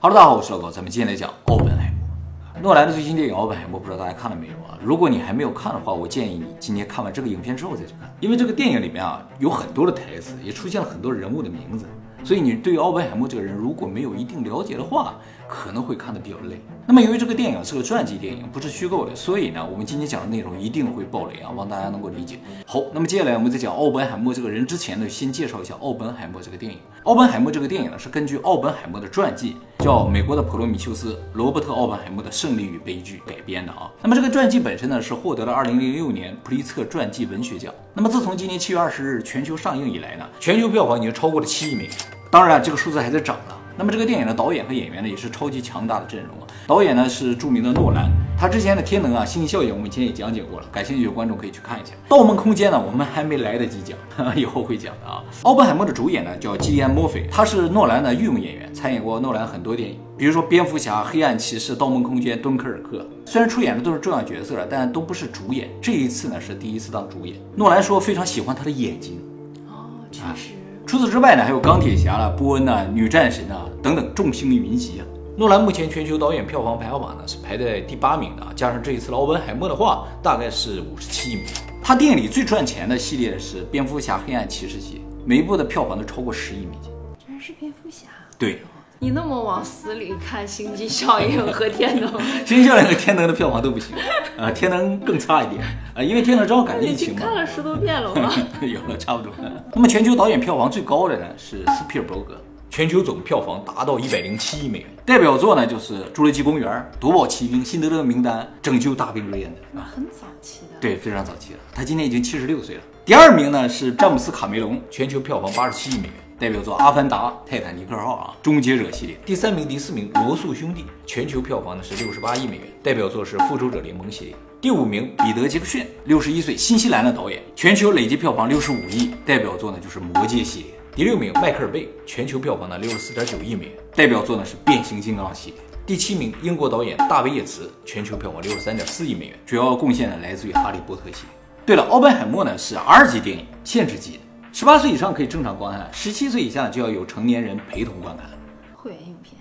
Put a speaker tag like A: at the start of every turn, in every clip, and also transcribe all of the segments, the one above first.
A: 哈喽，大家好，我是老高，咱们今天来讲奥本海默。诺兰的最新电影《奥本海默》，不知道大家看了没有啊？如果你还没有看的话，我建议你今天看完这个影片之后再去看，因为这个电影里面啊有很多的台词，也出现了很多人物的名字，所以你对于奥本海默这个人如果没有一定了解的话，可能会看得比较累。那么由于这个电影是个传记电影，不是虚构的，所以呢，我们今天讲的内容一定会爆雷啊，望大家能够理解。好，那么接下来我们在讲奥本海默这个人之前呢，先介绍一下奥本海默这个电影。奥本海默这个电影呢，是根据奥本海默的传记，叫《美国的普罗米修斯：罗伯特·奥本海默的胜利与悲剧》改编的啊。那么这个传记本身呢，是获得了2006年普利策传记文学奖。那么自从今年7月20日全球上映以来呢，全球票房已经超过了7亿美元。当然，这个数字还在涨呢。那么这个电影的导演和演员呢，也是超级强大的阵容啊。导演呢是著名的诺兰，他之前的《天能》啊，《星际效应》我们以前也讲解过了，感兴趣的观众可以去看一下。《盗梦空间》呢，我们还没来得及讲，以后会讲的啊。奥本海默的主演呢叫基利安·墨菲，他是诺兰的御用演员，参演过诺兰很多电影，比如说《蝙蝠侠》《黑暗骑士》《盗梦空间》《敦刻尔克》。虽然出演的都是重要角色了，但都不是主演。这一次呢是第一次当主演。诺兰说非常喜欢他的眼睛。
B: 哦，确实。
A: 除此之外呢，还有钢铁侠了、波恩呐、女战神啊等等，众星云集啊。诺兰目前全球导演票房排行榜呢是排在第八名的，加上这一次的奥本海默的话，大概是五十七名。他电影里最赚钱的系列是蝙蝠侠黑暗骑士系列，每一部的票房都超过十亿美金。
B: 居然是蝙蝠侠？
A: 对。
B: 你那么往死里看《星际效应》和《天能》，《
A: 星际效应》和《天能》的票房都不行，啊，《天能》更差一点，啊，因为《天能》正好赶上疫情
B: 嘛。看了十多遍了吗？
A: 有了，差不多。那么全球导演票房最高的呢是斯皮尔伯格，全球总票房达到一百零七亿美元。代表作呢就是《侏罗纪公园》《夺宝奇兵》《辛德勒名单》《拯救大兵瑞恩》
B: 的，很早期的。
A: 对，非常早期的。他今年已经七十六岁了。第二名呢是詹姆斯卡梅隆，全球票房八十七亿美元。代表作《阿凡达》《泰坦尼克号》啊，《终结者》系列。第三名、第四名，《罗素兄弟》全球票房呢是六十八亿美元，代表作是《复仇者联盟》系列。第五名，彼得·杰克逊，六十一岁，新西兰的导演，全球累计票房六十五亿，代表作呢就是《魔戒》系列。第六名，迈克尔·贝，全球票房呢六十四点九亿美元，代表作呢是《变形金刚》系列。第七名，英国导演大卫·叶茨，全球票房六十三点四亿美元，主要贡献呢来自于《哈利波特》系列。对了，奥本海默呢是 R 级电影，限制级的。十八岁以上可以正常观看，十七岁以下就要有成年人陪同观看。
B: 会员影片？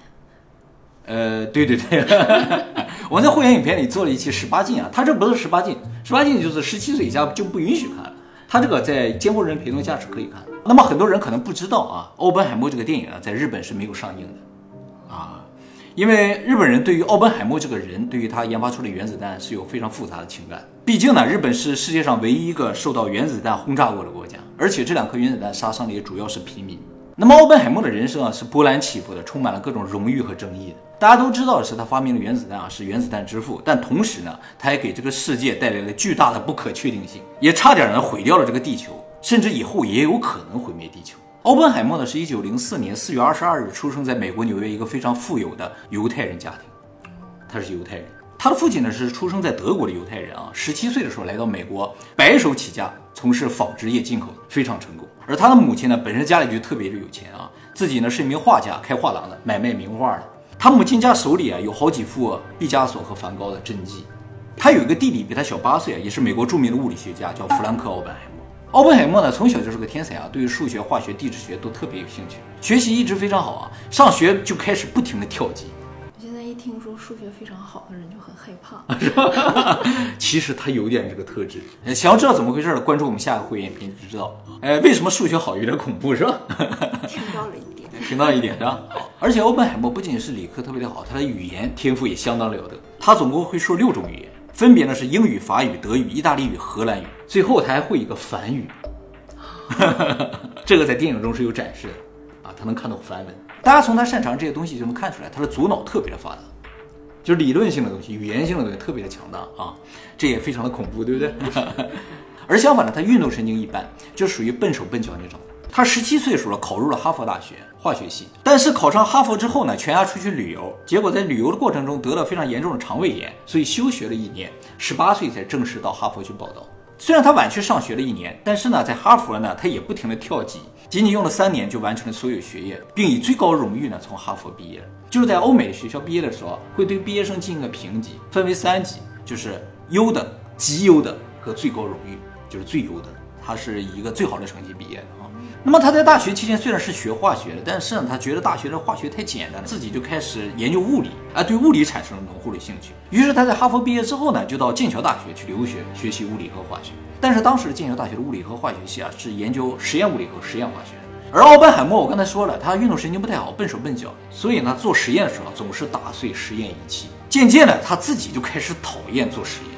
A: 呃，对对对，我在会员影片里做了一期十八禁啊，他这不是十八禁，十八禁就是十七岁以下就不允许看了。他这个在监护人陪同下是可以看。那么很多人可能不知道啊，《奥本海默》这个电影啊，在日本是没有上映的啊，因为日本人对于奥本海默这个人，对于他研发出的原子弹是有非常复杂的情感。毕竟呢，日本是世界上唯一一个受到原子弹轰炸过的国家。而且这两颗原子弹杀伤的也主要是平民。那么奥本海默的人生啊是波澜起伏的，充满了各种荣誉和争议的。大家都知道的是他发明了原子弹啊，是原子弹之父。但同时呢，他也给这个世界带来了巨大的不可确定性，也差点呢毁掉了这个地球，甚至以后也有可能毁灭地球。奥本海默呢是一九零四年四月二十二日出生在美国纽约一个非常富有的犹太人家庭，他是犹太人。他的父亲呢是出生在德国的犹太人啊，十七岁的时候来到美国，白手起家从事纺织业进口，非常成功。而他的母亲呢，本身家里就特别的有钱啊，自己呢是一名画家，开画廊的，买卖名画的。他母亲家手里啊有好几幅毕加索和梵高的真迹。他有一个弟弟，比他小八岁啊，也是美国著名的物理学家，叫弗兰克·奥本海默。奥本海默呢从小就是个天才啊，对于数学、化学、地质学都特别有兴趣，学习一直非常好啊，上学就开始不停的跳级。
B: 数学非常好的人就很害怕，是吧？
A: 其实他有点这个特质。想要知道怎么回事的，关注我们下个会员片就知道。哎，为什么数学好有点恐怖，是吧？
B: 听到了一点，
A: 听到一点是吧？而且欧本海默不仅是理科特别的好，他的语言天赋也相当了得。他总共会说六种语言，分别呢是英语、法语、德语、意大利语、荷兰语，最后他还会一个梵语。这个在电影中是有展示的啊，他能看懂梵文。大家从他擅长这些东西就能看出来，他的左脑特别的发达，就是理论性的东西、语言性的东西特别的强大啊，这也非常的恐怖，对不对？而相反呢，他运动神经一般，就属于笨手笨脚那种。他十七岁的时候考入了哈佛大学化学系，但是考上哈佛之后呢，全家出去旅游，结果在旅游的过程中得了非常严重的肠胃炎，所以休学了一年，十八岁才正式到哈佛去报道。虽然他晚去上学了一年，但是呢，在哈佛呢，他也不停的跳级，仅仅用了三年就完成了所有学业，并以最高荣誉呢从哈佛毕业。就是在欧美学校毕业的时候，会对毕业生进行个评级，分为三级，就是优等、极优等和最高荣誉，就是最优等。他是以一个最好的成绩毕业的啊。那么他在大学期间虽然是学化学的，但是呢，他觉得大学的化学太简单了，自己就开始研究物理，啊，对物理产生了浓厚的兴趣。于是他在哈佛毕业之后呢，就到剑桥大学去留学，学习物理和化学。但是当时的剑桥大学的物理和化学系啊，是研究实验物理和实验化学。而奥本海默，我刚才说了，他运动神经不太好，笨手笨脚，所以呢，做实验的时候总是打碎实验仪器。渐渐的，他自己就开始讨厌做实验。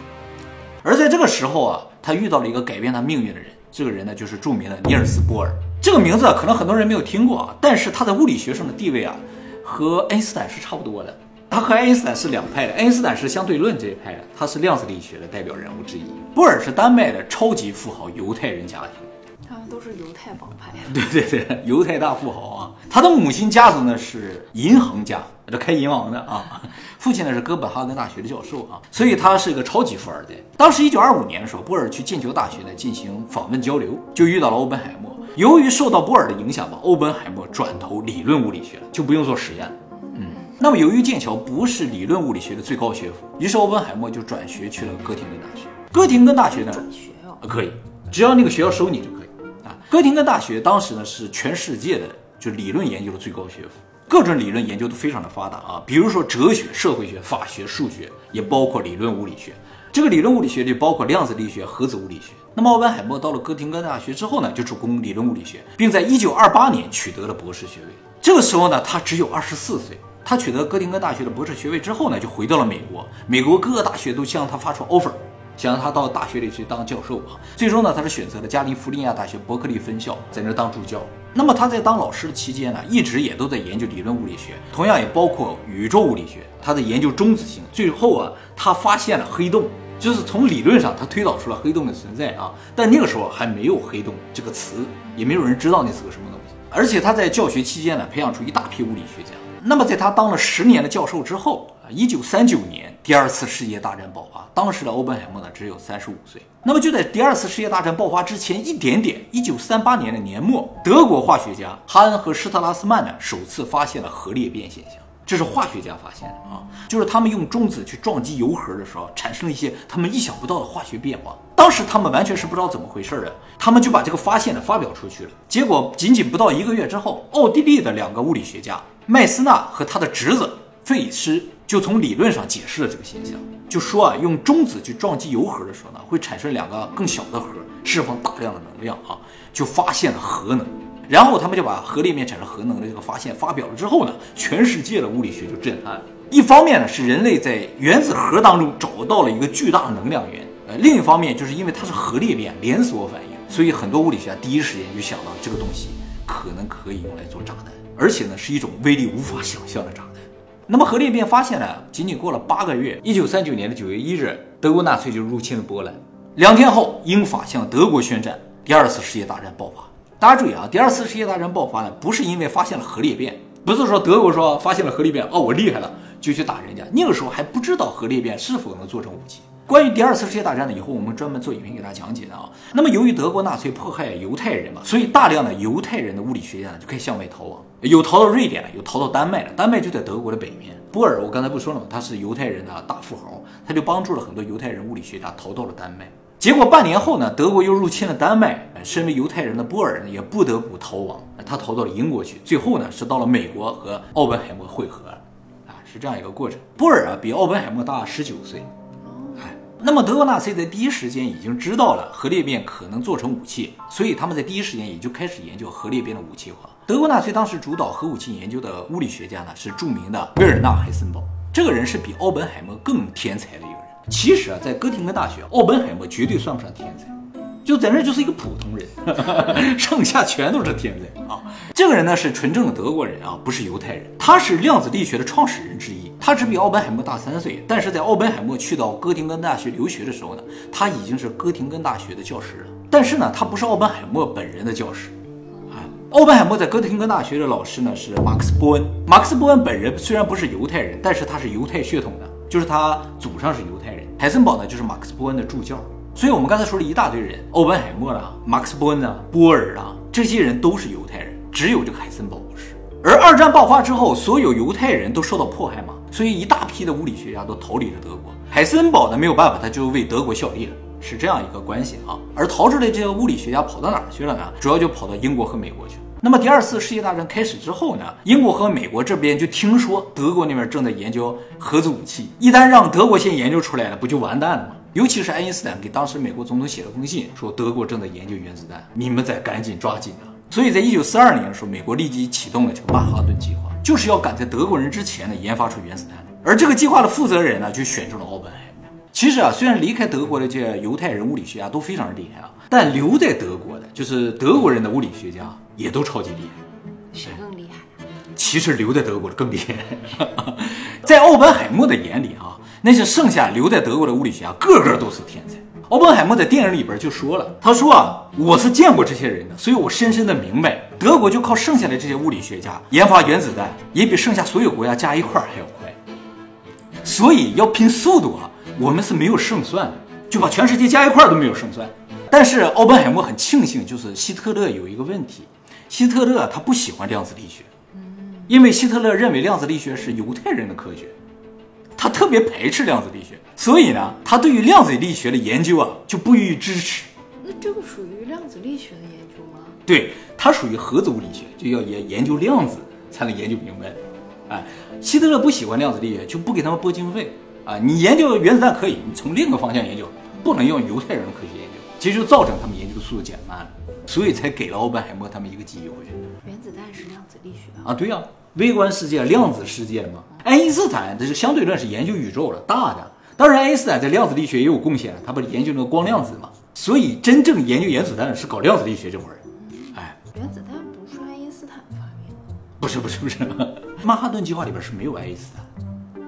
A: 而在这个时候啊，他遇到了一个改变他命运的人。这个人呢，就是著名的尼尔斯·波尔。这个名字可能很多人没有听过啊，但是他在物理学上的地位啊，和爱因斯坦是差不多的。他和爱因斯坦是两派的，爱因斯坦是相对论这一派的，他是量子力学的代表人物之一。波尔是丹麦的超级富豪犹太人家庭。
B: 都是犹太帮派。
A: 对对对，犹太大富豪啊！他的母亲家族呢是银行家，这开银行的啊。父亲呢是哥本哈根大学的教授啊，所以他是一个超级富二代。当时一九二五年的时候，波尔去剑桥大学呢进行访问交流，就遇到了欧本海默。由于受到波尔的影响吧，欧本海默转投理论物理学了，就不用做实验了。嗯，那么由于剑桥不是理论物理学的最高学府，于是欧本海默就转学去了哥廷根大学。哥廷根大学呢，
B: 转学啊，
A: 可以，只要那个学校收你就可以。哥廷根大学当时呢是全世界的就理论研究的最高学府，各种理论研究都非常的发达啊，比如说哲学、社会学、法学、数学，也包括理论物理学。这个理论物理学就包括量子力学、核子物理学。那么奥本海默到了哥廷根大学之后呢，就主攻理论物理学，并在1928年取得了博士学位。这个时候呢，他只有24岁。他取得哥廷根大学的博士学位之后呢，就回到了美国。美国各个大学都向他发出 offer。想让他到大学里去当教授啊，最终呢，他是选择了加利福尼亚大学伯克利分校，在那当助教。那么他在当老师的期间呢，一直也都在研究理论物理学，同样也包括宇宙物理学。他在研究中子星，最后啊，他发现了黑洞，就是从理论上他推导出了黑洞的存在啊。但那个时候还没有黑洞这个词，也没有人知道那是个什么东西。而且他在教学期间呢，培养出一大批物理学家。那么在他当了十年的教授之后啊，一九三九年。第二次世界大战爆发，当时的欧本海默呢只有三十五岁。那么就在第二次世界大战爆发之前一点点，一九三八年的年末，德国化学家哈恩和施特拉斯曼呢首次发现了核裂变现象。这是化学家发现的啊，就是他们用中子去撞击铀核的时候，产生了一些他们意想不到的化学变化。当时他们完全是不知道怎么回事的，他们就把这个发现呢发表出去了。结果仅仅不到一个月之后，奥地利的两个物理学家麦斯纳和他的侄子费里斯。就从理论上解释了这个现象，就说啊，用中子去撞击铀核的时候呢，会产生两个更小的核，释放大量的能量啊，就发现了核能。然后他们就把核裂变产生核能的这个发现发表了之后呢，全世界的物理学就震撼了。一方面呢，是人类在原子核当中找到了一个巨大的能量源，呃，另一方面就是因为它是核裂变连锁反应，所以很多物理学家第一时间就想到这个东西可能可以用来做炸弹，而且呢是一种威力无法想象的炸。那么核裂变发现呢，仅仅过了八个月，一九三九年的九月一日，德国纳粹就入侵了波兰。两天后，英法向德国宣战，第二次世界大战爆发。大家注意啊，第二次世界大战爆发呢，不是因为发现了核裂变，不是说德国说发现了核裂变，哦，我厉害了，就去打人家。那个时候还不知道核裂变是否能做成武器。关于第二次世界大战呢，以后我们专门做影片给大家讲解的啊。那么由于德国纳粹迫害犹太人嘛，所以大量的犹太人的物理学家呢就可以向外逃亡。有逃到瑞典的，有逃到丹麦的。丹麦就在德国的北面。波尔，我刚才不说了吗？他是犹太人的大富豪，他就帮助了很多犹太人物理学家逃到了丹麦。结果半年后呢，德国又入侵了丹麦，身为犹太人的波尔呢也不得不逃亡，他逃到了英国去。最后呢是到了美国和奥本海默会合，啊，是这样一个过程。波尔啊比奥本海默大十九岁。那么德国纳粹在第一时间已经知道了核裂变可能做成武器，所以他们在第一时间也就开始研究核裂变的武器化。德国纳粹当时主导核武器研究的物理学家呢是著名的维尔纳·海森堡，这个人是比奥本海默更天才的一个人。其实啊，在哥廷根大学，奥本海默绝对算不上天才。就在那就是一个普通人，剩下全都是天才啊！这个人呢是纯正的德国人啊，不是犹太人。他是量子力学的创始人之一，他只比奥本海默大三岁。但是在奥本海默去到哥廷根大学留学的时候呢，他已经是哥廷根大学的教师了。但是呢，他不是奥本海默本人的教师啊。奥本海默在哥廷根大学的老师呢是马克思·波恩。马克思·波恩本人虽然不是犹太人，但是他是犹太血统的，就是他祖上是犹太人。海森堡呢就是马克思·波恩的助教。所以，我们刚才说了一大堆人，欧本海默啊，马克思·波恩啊，波尔啊，这些人都是犹太人，只有这个海森堡不是。而二战爆发之后，所有犹太人都受到迫害嘛，所以一大批的物理学家都逃离了德国。海森堡呢没有办法，他就为德国效力了。是这样一个关系啊。而逃出来这些物理学家跑到哪儿去了呢？主要就跑到英国和美国去了。那么第二次世界大战开始之后呢，英国和美国这边就听说德国那边正在研究核子武器，一旦让德国先研究出来了，不就完蛋了吗？尤其是爱因斯坦给当时美国总统写了封信，说德国正在研究原子弹，你们得赶紧抓紧啊！所以在一九四二年的时候，美国立即启动了这个曼哈顿计划，就是要赶在德国人之前呢研发出原子弹。而这个计划的负责人呢，就选中了奥本海默。其实啊，虽然离开德国的这些犹太人物理学家都非常厉害啊，但留在德国的，就是德国人的物理学家也都超级厉害。
B: 谁更厉害？
A: 其实留在德国的更厉害。在奥本海默的眼里啊，那些剩下留在德国的物理学家个个都是天才。奥本海默在电影里边就说了，他说啊，我是见过这些人的，所以我深深的明白，德国就靠剩下的这些物理学家研发原子弹，也比剩下所有国家加一块还要快。所以要拼速度啊，我们是没有胜算的，就把全世界加一块都没有胜算。但是奥本海默很庆幸，就是希特勒有一个问题，希特勒他不喜欢量子力学，因为希特勒认为量子力学是犹太人的科学，他特别排斥量子力学，所以呢，他对于量子力学的研究啊就不予以支持。
B: 那这个属于量子力学的研究吗？
A: 对，它属于核子物理学，就要研研究量子才能研究明白。哎，希特勒不喜欢量子力学，就不给他们拨经费啊。你研究原子弹可以，你从另一个方向研究，不能用犹太人的科学研究，其实就造成他们研究的速度减慢了，所以才给了奥本海默他们一个机会。
B: 原子弹是量子力学
A: 啊，对呀、微观世界、量子世界嘛。爱因斯坦这是相对论是研究宇宙的，大的。当然，爱因斯坦在量子力学也有贡献，他不是研究那个光量子嘛。所以真正研究原子弹的是搞量子力学这伙人。哎，
B: 原子弹不是爱因斯坦发明的
A: 不是不是不是，曼哈顿计划里边是没有爱因斯坦。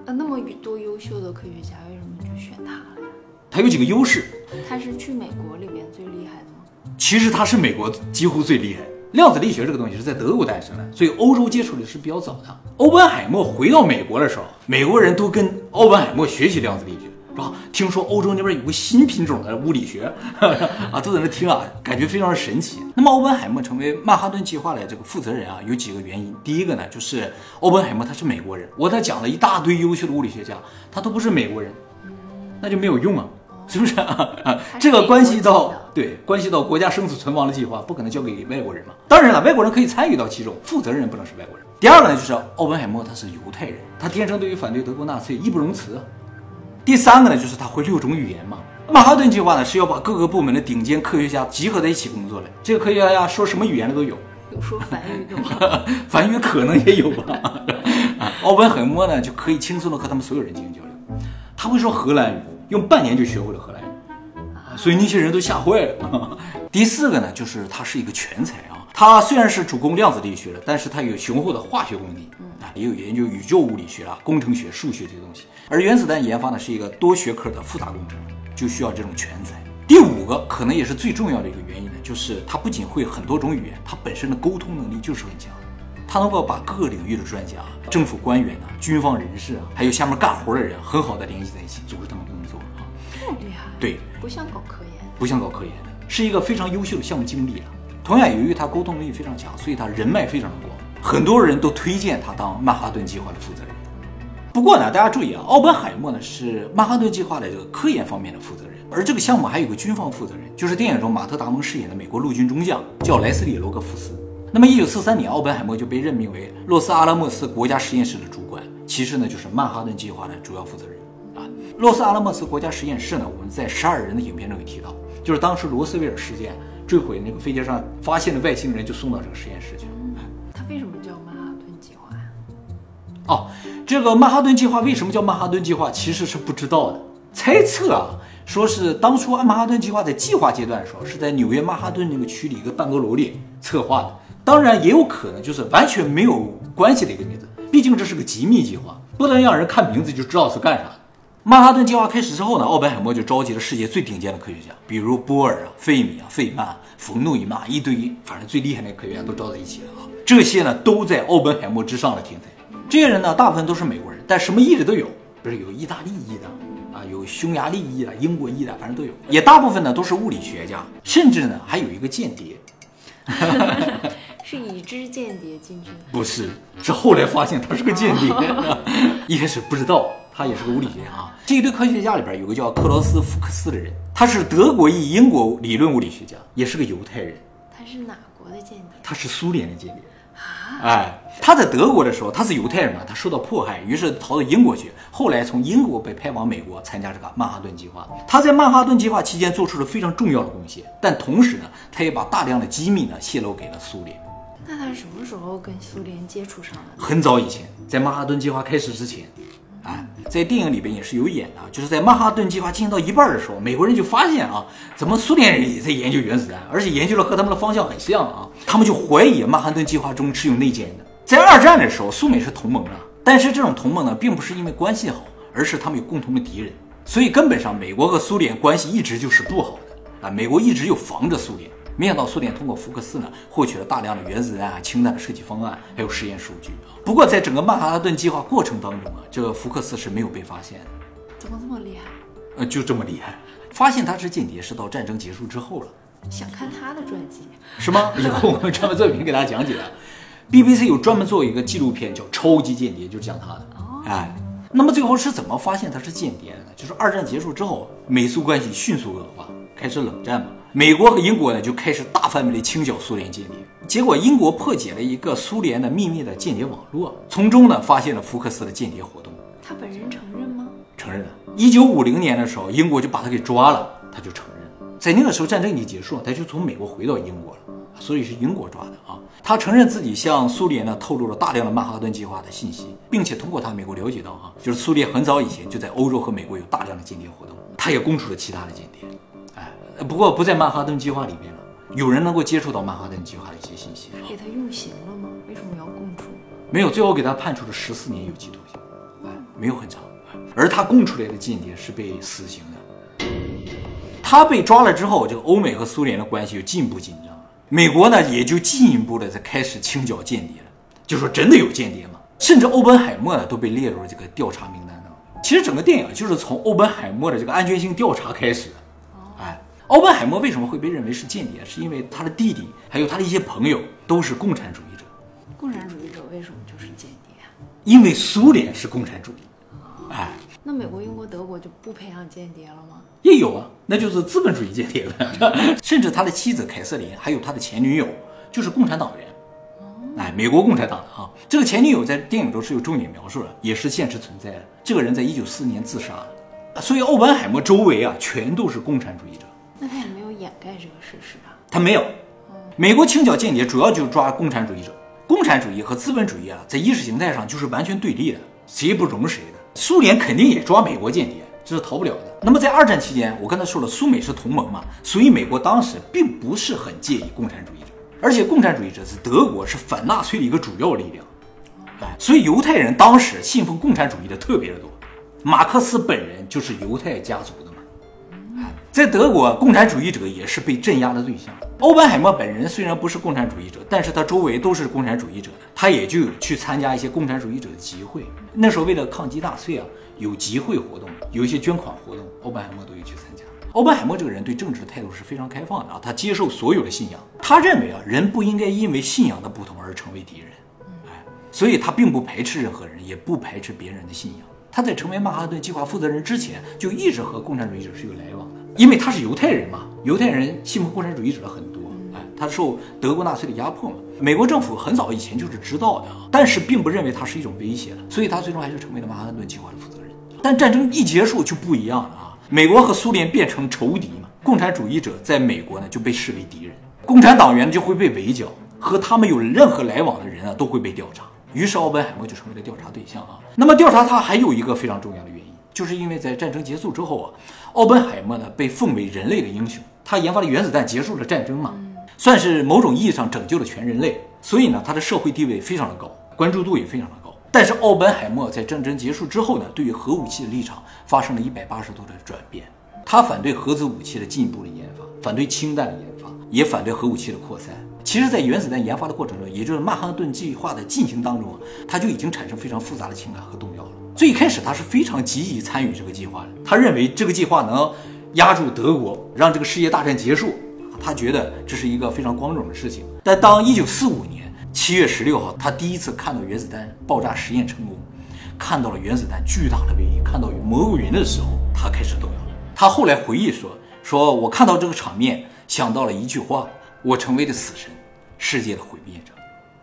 B: 啊？那么多优秀的科学家，为什么就选他了呀？
A: 他有几个优势，
B: 他是去美国里边最厉害的吗？
A: 其实他是美国几乎最厉害。量子力学这个东西是在德国诞生的，所以欧洲接触的是比较早的。欧本海默回到美国的时候，美国人都跟欧本海默学习量子力学，是吧？听说欧洲那边有个新品种的物理学，啊，都在那听啊，感觉非常神奇。那么欧本海默成为曼哈顿计划的这个负责人啊，有几个原因。第一个呢，就是欧本海默他是美国人，我给他讲了一大堆优秀的物理学家，他都不是美国人，那就没有用啊。是不是啊？啊这个关系到对关系到国家生死存亡的计划，不可能交给外国人嘛。当然了，外国人可以参与到其中，负责人不能是外国人。第二个呢，就是奥本海默他是犹太人，他天生对于反对德国纳粹义不容辞。第三个呢，就是他会六种语言嘛。曼哈顿计划呢是要把各个部门的顶尖科学家集合在一起工作的。这个科学家呀，说什么语言的都有，
B: 有说梵语的吗？
A: 梵语可能也有吧。啊，奥本海默呢就可以轻松的和他们所有人进行交流。他会说荷兰语，用半年就学会了荷兰所以那些人都吓坏了。第四个呢，就是他是一个全才啊。他虽然是主攻量子力学的，但是他有雄厚的化学功底，啊，也有研究宇宙物理学啊、工程学、数学这些东西。而原子弹研发呢是一个多学科的复杂工程，就需要这种全才。第五个可能也是最重要的一个原因呢，就是他不仅会很多种语言，他本身的沟通能力就是很强。他能够把各个领域的专家、政府官员呐、军方人士啊，还有下面干活的人，很好的联系在一起，组织他们工作
B: 厉害？
A: 对，
B: 不像搞科研。
A: 不像搞科研的，是一个非常优秀的项目经理啊。同样，由于他沟通能力非常强，所以他人脉非常的广，很多人都推荐他当曼哈顿计划的负责人。不过呢，大家注意啊，奥本海默呢是曼哈顿计划的这个科研方面的负责人，而这个项目还有个军方负责人，就是电影中马特·达蒙饰演的美国陆军中将，叫莱斯利·罗格福斯。那么，一九四三年，奥本海默就被任命为洛斯阿拉莫斯国家实验室的主管，其实呢就是曼哈顿计划的主要负责人啊。洛斯阿拉莫斯国家实验室呢，我们在十二人的影片中有提到，就是当时罗斯威尔事件坠毁那个飞机上发现的外星人就送到这个实验室去了。
B: 他为什么叫曼哈顿计划呀？
A: 哦，这个曼哈顿计划为什么叫曼哈顿计划，其实是不知道的。猜测啊，说是当初曼哈顿计划在计划阶段的时候，是在纽约曼哈顿那个区里一个办公楼里策划的。当然，也有可能就是完全没有关系的一个名字，毕竟这是个机密计划，不能让人看名字就知道是干啥的。曼哈顿计划开始之后呢，奥本海默就召集了世界最顶尖的科学家，比如波尔啊、费米啊、费曼、冯诺依曼一堆，反正最厉害的科学家都招在一起了啊。这些呢，都在奥本海默之上的天才。这些人呢，大部分都是美国人，但什么裔的都有，比如有意大利裔的啊，有匈牙利裔的、英国裔的，反正都有。也大部分呢都是物理学家，甚至呢还有一个间谍，
B: 是已知间谍进去的。
A: 不是，是后来发现他是个间谍，一开始不知道他也是个物理学家啊。这一堆科学家里边有个叫克劳斯·福克斯的人，他是德国裔英国理论物理学家，也是个犹太人。
B: 他是哪国的间谍？
A: 他是苏联的间谍。哎，他在德国的时候，他是犹太人嘛，他受到迫害，于是逃到英国去。后来从英国被派往美国参加这个曼哈顿计划。他在曼哈顿计划期间做出了非常重要的贡献，但同时呢，他也把大量的机密呢泄露给了苏联。
B: 那他什么时候跟苏联接触上的？
A: 很早以前，在曼哈顿计划开始之前，啊，在电影里边也是有演的，就是在曼哈顿计划进行到一半的时候，美国人就发现啊，怎么苏联人也在研究原子弹，而且研究的和他们的方向很像啊，他们就怀疑曼哈顿计划中是有内奸的。在二战的时候，苏美是同盟啊，但是这种同盟呢，并不是因为关系好，而是他们有共同的敌人，所以根本上美国和苏联关系一直就是不好的啊，美国一直就防着苏联。没想到苏联通过福克斯呢，获取了大量的原子弹啊、氢弹的设计方案，还有实验数据。不过在整个曼哈顿计划过程当中啊，这个福克斯是没有被发现的。
B: 怎么这么厉害？
A: 呃，就这么厉害。发现他是间谍是到战争结束之后了。
B: 想看他的传记？
A: 是吗？以后我们专门做一篇给大家讲解。BBC 有专门做一个纪录片叫《超级间谍》，就是讲他的。哎，那么最后是怎么发现他是间谍的呢？就是二战结束之后，美苏关系迅速恶化，开始冷战嘛。美国和英国呢就开始大范围的清剿苏联间谍。结果英国破解了一个苏联的秘密的间谍网络，从中呢发现了福克斯的间谍活动。
B: 他本人承认吗？
A: 承认了。一九五零年的时候，英国就把他给抓了，他就承认。在那个时候，战争已经结束了，他就从美国回到英国了，所以是英国抓的啊。他承认自己向苏联呢透露了大量的曼哈顿计划的信息，并且通过他，美国了解到啊，就是苏联很早以前就在欧洲和美国有大量的间谍活动。他也供出了其他的间谍，哎，不过不在曼哈顿计划里面了。有人能够接触到曼哈顿计划的一些信息。
B: 给他用刑了吗？为什么要供出？
A: 没有，最后给他判处了十四年有期徒刑，哎，没有很长。而他供出来的间谍是被死刑的。他被抓了之后，这个欧美和苏联的关系就进一步紧张了。美国呢，也就进一步的在开始清剿间谍了，就说真的有间谍吗？甚至欧本海默呢都被列入了这个调查名单当中。其实整个电影就是从欧本海默的这个安全性调查开始的。哎，欧本海默为什么会被认为是间谍？是因为他的弟弟还有他的一些朋友都是共产主义者。
B: 共产主义者为什么就是间谍啊？
A: 因为苏联是共产主义。哎，
B: 那美国、英国、德国就不培养间谍了吗？
A: 也有啊，那就是资本主义间谍了。甚至他的妻子凯瑟琳，还有他的前女友，就是共产党员。哎，美国共产党的啊，这个前女友在电影中是有重点描述的，也是现实存在的。这个人在一九四年自杀了，所以奥本海默周围啊全都是共产主义者。
B: 盖这个事实啊。
A: 他没有。美国清剿间谍主要就是抓共产主义者，共产主义和资本主义啊，在意识形态上就是完全对立的，谁也不容谁的。苏联肯定也抓美国间谍，这是逃不了的。那么在二战期间，我刚才说了，苏美是同盟嘛，所以美国当时并不是很介意共产主义者，而且共产主义者是德国是反纳粹的一个主要力量，哎，所以犹太人当时信奉共产主义的特别的多，马克思本人就是犹太家族的嘛，哎，在德国，共产主义者也是被镇压的对象。欧本海默本人虽然不是共产主义者，但是他周围都是共产主义者的，他也就去参加一些共产主义者的集会。那时候为了抗击纳粹啊，有集会活动，有一些捐款活动，欧本海默都有去参加。欧本海默这个人对政治的态度是非常开放的啊，他接受所有的信仰。他认为啊，人不应该因为信仰的不同而成为敌人，哎，所以他并不排斥任何人，也不排斥别人的信仰。他在成为曼哈顿计划负责人之前，就一直和共产主义者是有来往的，因为他是犹太人嘛，犹太人信奉共产主义者很多，哎，他受德国纳粹的压迫嘛。美国政府很早以前就是知道的，但是并不认为他是一种威胁的，所以他最终还是成为了曼哈顿计划的负责人。但战争一结束就不一样了啊，美国和苏联变成仇敌嘛，共产主义者在美国呢就被视为敌人，共产党员就会被围剿，和他们有任何来往的人啊都会被调查。于是奥本海默就成为了调查对象啊。那么调查他还有一个非常重要的原因，就是因为在战争结束之后啊，奥本海默呢被奉为人类的英雄，他研发的原子弹结束了战争嘛，算是某种意义上拯救了全人类，所以呢他的社会地位非常的高，关注度也非常的高。但是奥本海默在战争结束之后呢，对于核武器的立场发生了一百八十度的转变，他反对核子武器的进一步的研发，反对氢弹的研发，也反对核武器的扩散。其实，在原子弹研发的过程中，也就是曼哈顿计划的进行当中，他就已经产生非常复杂的情感和动。最开始，他是非常积极参与这个计划的，他认为这个计划能压住德国，让这个世界大战结束，他觉得这是一个非常光荣的事情。但当1945年7月16号，他第一次看到原子弹爆炸实验成功，看到了原子弹巨大的威力，看到蘑菇云的时候，他开始动摇了。他后来回忆说：“说我看到这个场面，想到了一句话：我成为了死神，世界的毁灭者。”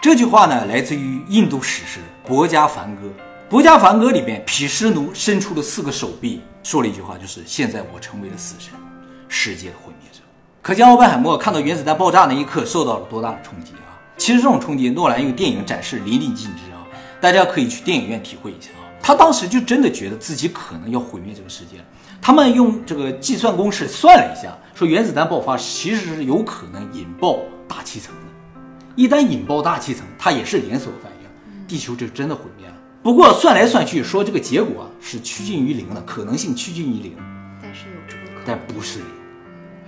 A: 这句话呢，来自于印度史诗《博加梵歌》。《博加梵歌》里面，毗湿奴伸出了四个手臂，说了一句话，就是“现在我成为了死神，世界的毁灭者”。可见奥本海默看到原子弹爆炸那一刻受到了多大的冲击啊！其实这种冲击，诺兰用电影展示淋漓尽致啊！大家可以去电影院体会一下啊！他当时就真的觉得自己可能要毁灭这个世界。他们用这个计算公式算了一下，说原子弹爆发其实是有可能引爆大气层的。一旦引爆大气层，它也是连锁反应，地球就真的毁灭了。不过算来算去，说这个结果啊是趋近于零的，可能性趋近于零，
B: 但是有这个可能。
A: 但不是零。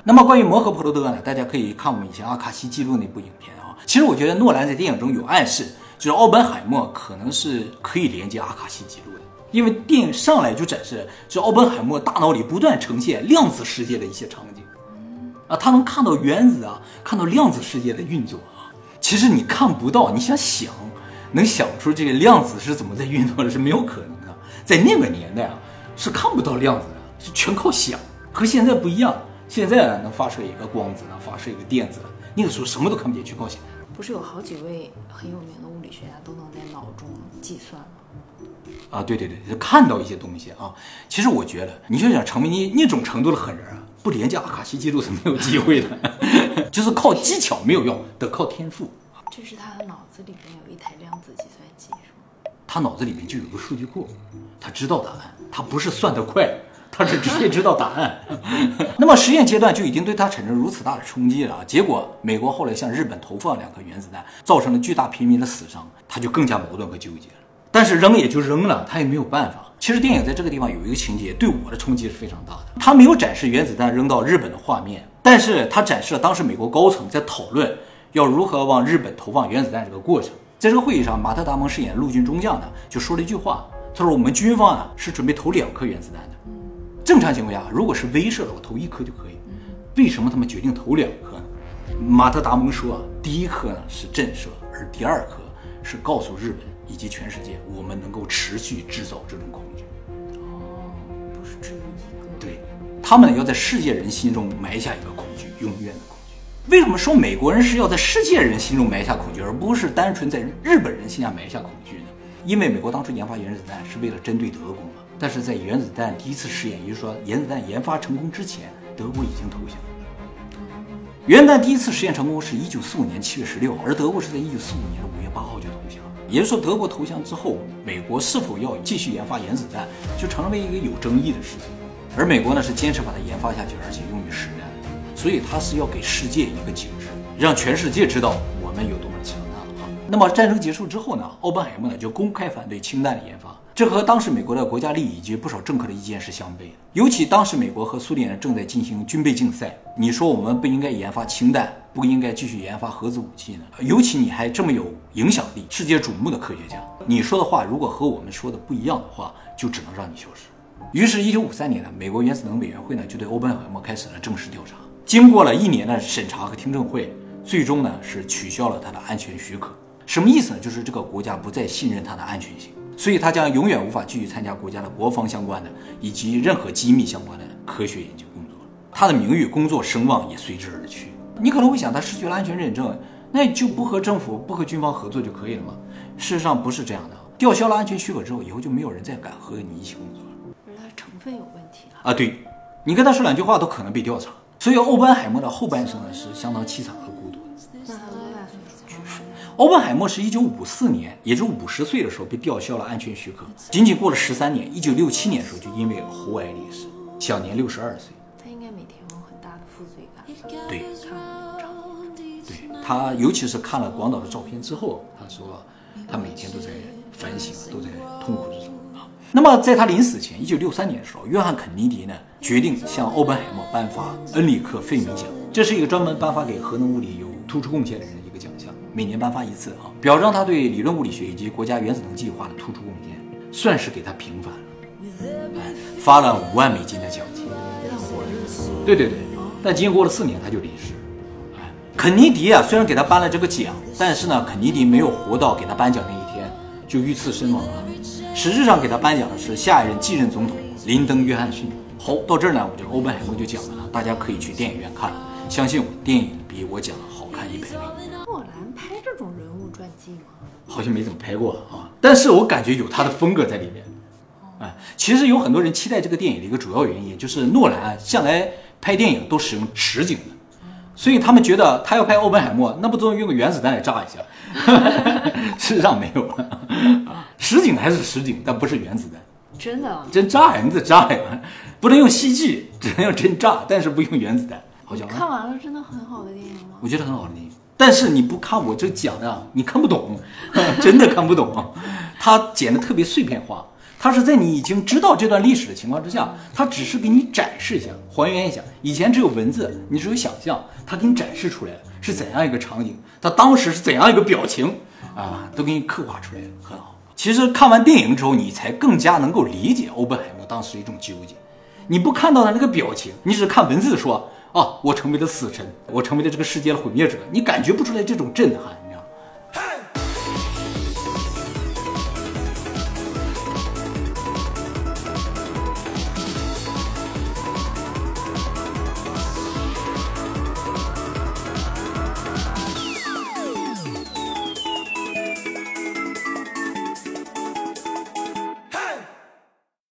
A: 那么关于摩诃婆罗多呢？大家可以看我们以前阿卡西记录那部影片啊。其实我觉得诺兰在电影中有暗示，就是奥本海默可能是可以连接阿卡西记录的，因为电影上来就展示，就奥本海默大脑里不断呈现量子世界的一些场景，啊，他能看到原子啊，看到量子世界的运作啊。其实你看不到，你想想，能想出这个量子是怎么在运作的，是没有可能的。在那个年代啊，是看不到量子的，是全靠想，和现在不一样。现在能发射一个光子，能发射一个电子，那个时候什么都看不见，全靠想。
B: 不是有好几位很有名的物理学家都能在脑中计算吗？
A: 啊，对对对，就看到一些东西啊。其实我觉得，你就想成为那那种程度的狠人啊，不连接阿卡西记录是没有机会的，就是靠技巧没有用，得靠天赋。
B: 这是他的脑子里面有一台量子计算机，是吗？
A: 他脑子里面就有个数据库，他知道答案，他不是算得快。他是直接知道答案，那么实验阶段就已经对他产生如此大的冲击了。结果美国后来向日本投放两颗原子弹，造成了巨大平民的死伤，他就更加矛盾和纠结了。但是扔也就扔了，他也没有办法。其实电影在这个地方有一个情节对我的冲击是非常大的，他没有展示原子弹扔到日本的画面，但是他展示了当时美国高层在讨论要如何往日本投放原子弹这个过程。在这个会议上，马特·达蒙饰演陆军中将呢就说了一句话，他说：“我们军方啊是准备投两颗原子弹的。”正常情况下，如果是威慑的，我投一颗就可以。为什么他们决定投两颗呢？马特·达蒙说，第一颗呢是震慑，而第二颗是告诉日本以及全世界，我们能够持续制造这种恐惧。
B: 哦，不是只有一个。
A: 对，他们要在世界人心中埋下一个恐惧，永远的恐惧。为什么说美国人是要在世界人心中埋下恐惧，而不是单纯在日本人心下埋下恐惧呢？因为美国当初研发原子弹是为了针对德国嘛。但是在原子弹第一次试验，也就是说原子弹研发成功之前，德国已经投降。原子弹第一次实验成功是一九四五年七月十六，而德国是在一九四五年的五月八号就投降。也就是说，德国投降之后，美国是否要继续研发原子弹，就成为一个有争议的事情。而美国呢，是坚持把它研发下去，而且用于实战，所以它是要给世界一个警示，让全世界知道我们有多么强大。那么战争结束之后呢，奥本海默呢就公开反对氢弹的研发。这和当时美国的国家利益以及不少政客的意见是相悖的。尤其当时美国和苏联正在进行军备竞赛，你说我们不应该研发氢弹，不应该继续研发核子武器呢？尤其你还这么有影响力、世界瞩目的科学家，你说的话如果和我们说的不一样的话，就只能让你消失。于是，一九五三年呢，美国原子能委员会呢就对欧本海默开始了正式调查。经过了一年的审查和听证会，最终呢是取消了他的安全许可。什么意思呢？就是这个国家不再信任他的安全性。所以，他将永远无法继续参加国家的国防相关的以及任何机密相关的科学研究工作。他的名誉、工作、声望也随之而去。你可能会想，他失去了安全认证，那就不和政府、不和军方合作就可以了吗？事实上不是这样的。吊销了安全许可之后，以后就没有人再敢和你一起工作了。
B: 不是他成分有问题
A: 啊？对，你跟他说两句话都可能被调查。所以，欧本海默的后半生呢是相当凄惨和孤独的。
B: 那他多大岁数去世？
A: 欧本海默是一九五四年，也就是五十岁的时候被吊销了安全许可。仅仅过了十三年，一九六七年的时候就因为喉癌离世，享年六十二岁。
B: 他应该每天有很大的负罪感。
A: 对，对他，尤其是看了广岛的照片之后，他说他每天都在反省，都在痛苦之中啊。那么在他临死前，一九六三年的时候，约翰肯尼迪呢决定向奥本海默颁发恩里克费米奖，这是一个专门颁发给核能物理有突出贡献的人的一个奖项。每年颁发一次啊，表彰他对理论物理学以及国家原子能计划的突出贡献，算是给他平反了。哎，发了五万美金的奖金。对对对，但经过了四年他就离世。哎，肯尼迪啊，虽然给他颁了这个奖，但是呢，肯尼迪没有活到给他颁奖那一天，就遇刺身亡了。实质上给他颁奖的是下一任继任总统林登·约翰逊。好，到这儿呢，我这个欧本海默就讲完了，大家可以去电影院看，相信我，电影比我讲的好看一百倍。
B: 诺兰拍这种人物传记吗？
A: 好像没怎么拍过啊，但是我感觉有他的风格在里面。哎，其实有很多人期待这个电影的一个主要原因，就是诺兰啊向来拍电影都使用实景的，所以他们觉得他要拍欧本海默，那不都用个原子弹来炸一下？事 实上没有，实景还是实景，但不是原子弹，
B: 真的？
A: 真炸呀！你得炸呀，不能用 CG，只能用真炸，但是不用原子弹。好像
B: 看完了真的很好的电影吗？
A: 我觉得很好的电影，但是你不看我这讲的，你看不懂，真的看不懂。他剪的特别碎片化，他是在你已经知道这段历史的情况之下，他只是给你展示一下，还原一下。以前只有文字，你只有想象，他给你展示出来是怎样一个场景，他当时是怎样一个表情啊，都给你刻画出来了，很好。其实看完电影之后，你才更加能够理解欧本海默当时一种纠结。你不看到他那个表情，你只看文字说。啊！我成为了死神，我成为了这个世界的毁灭者，你感觉不出来这种震撼。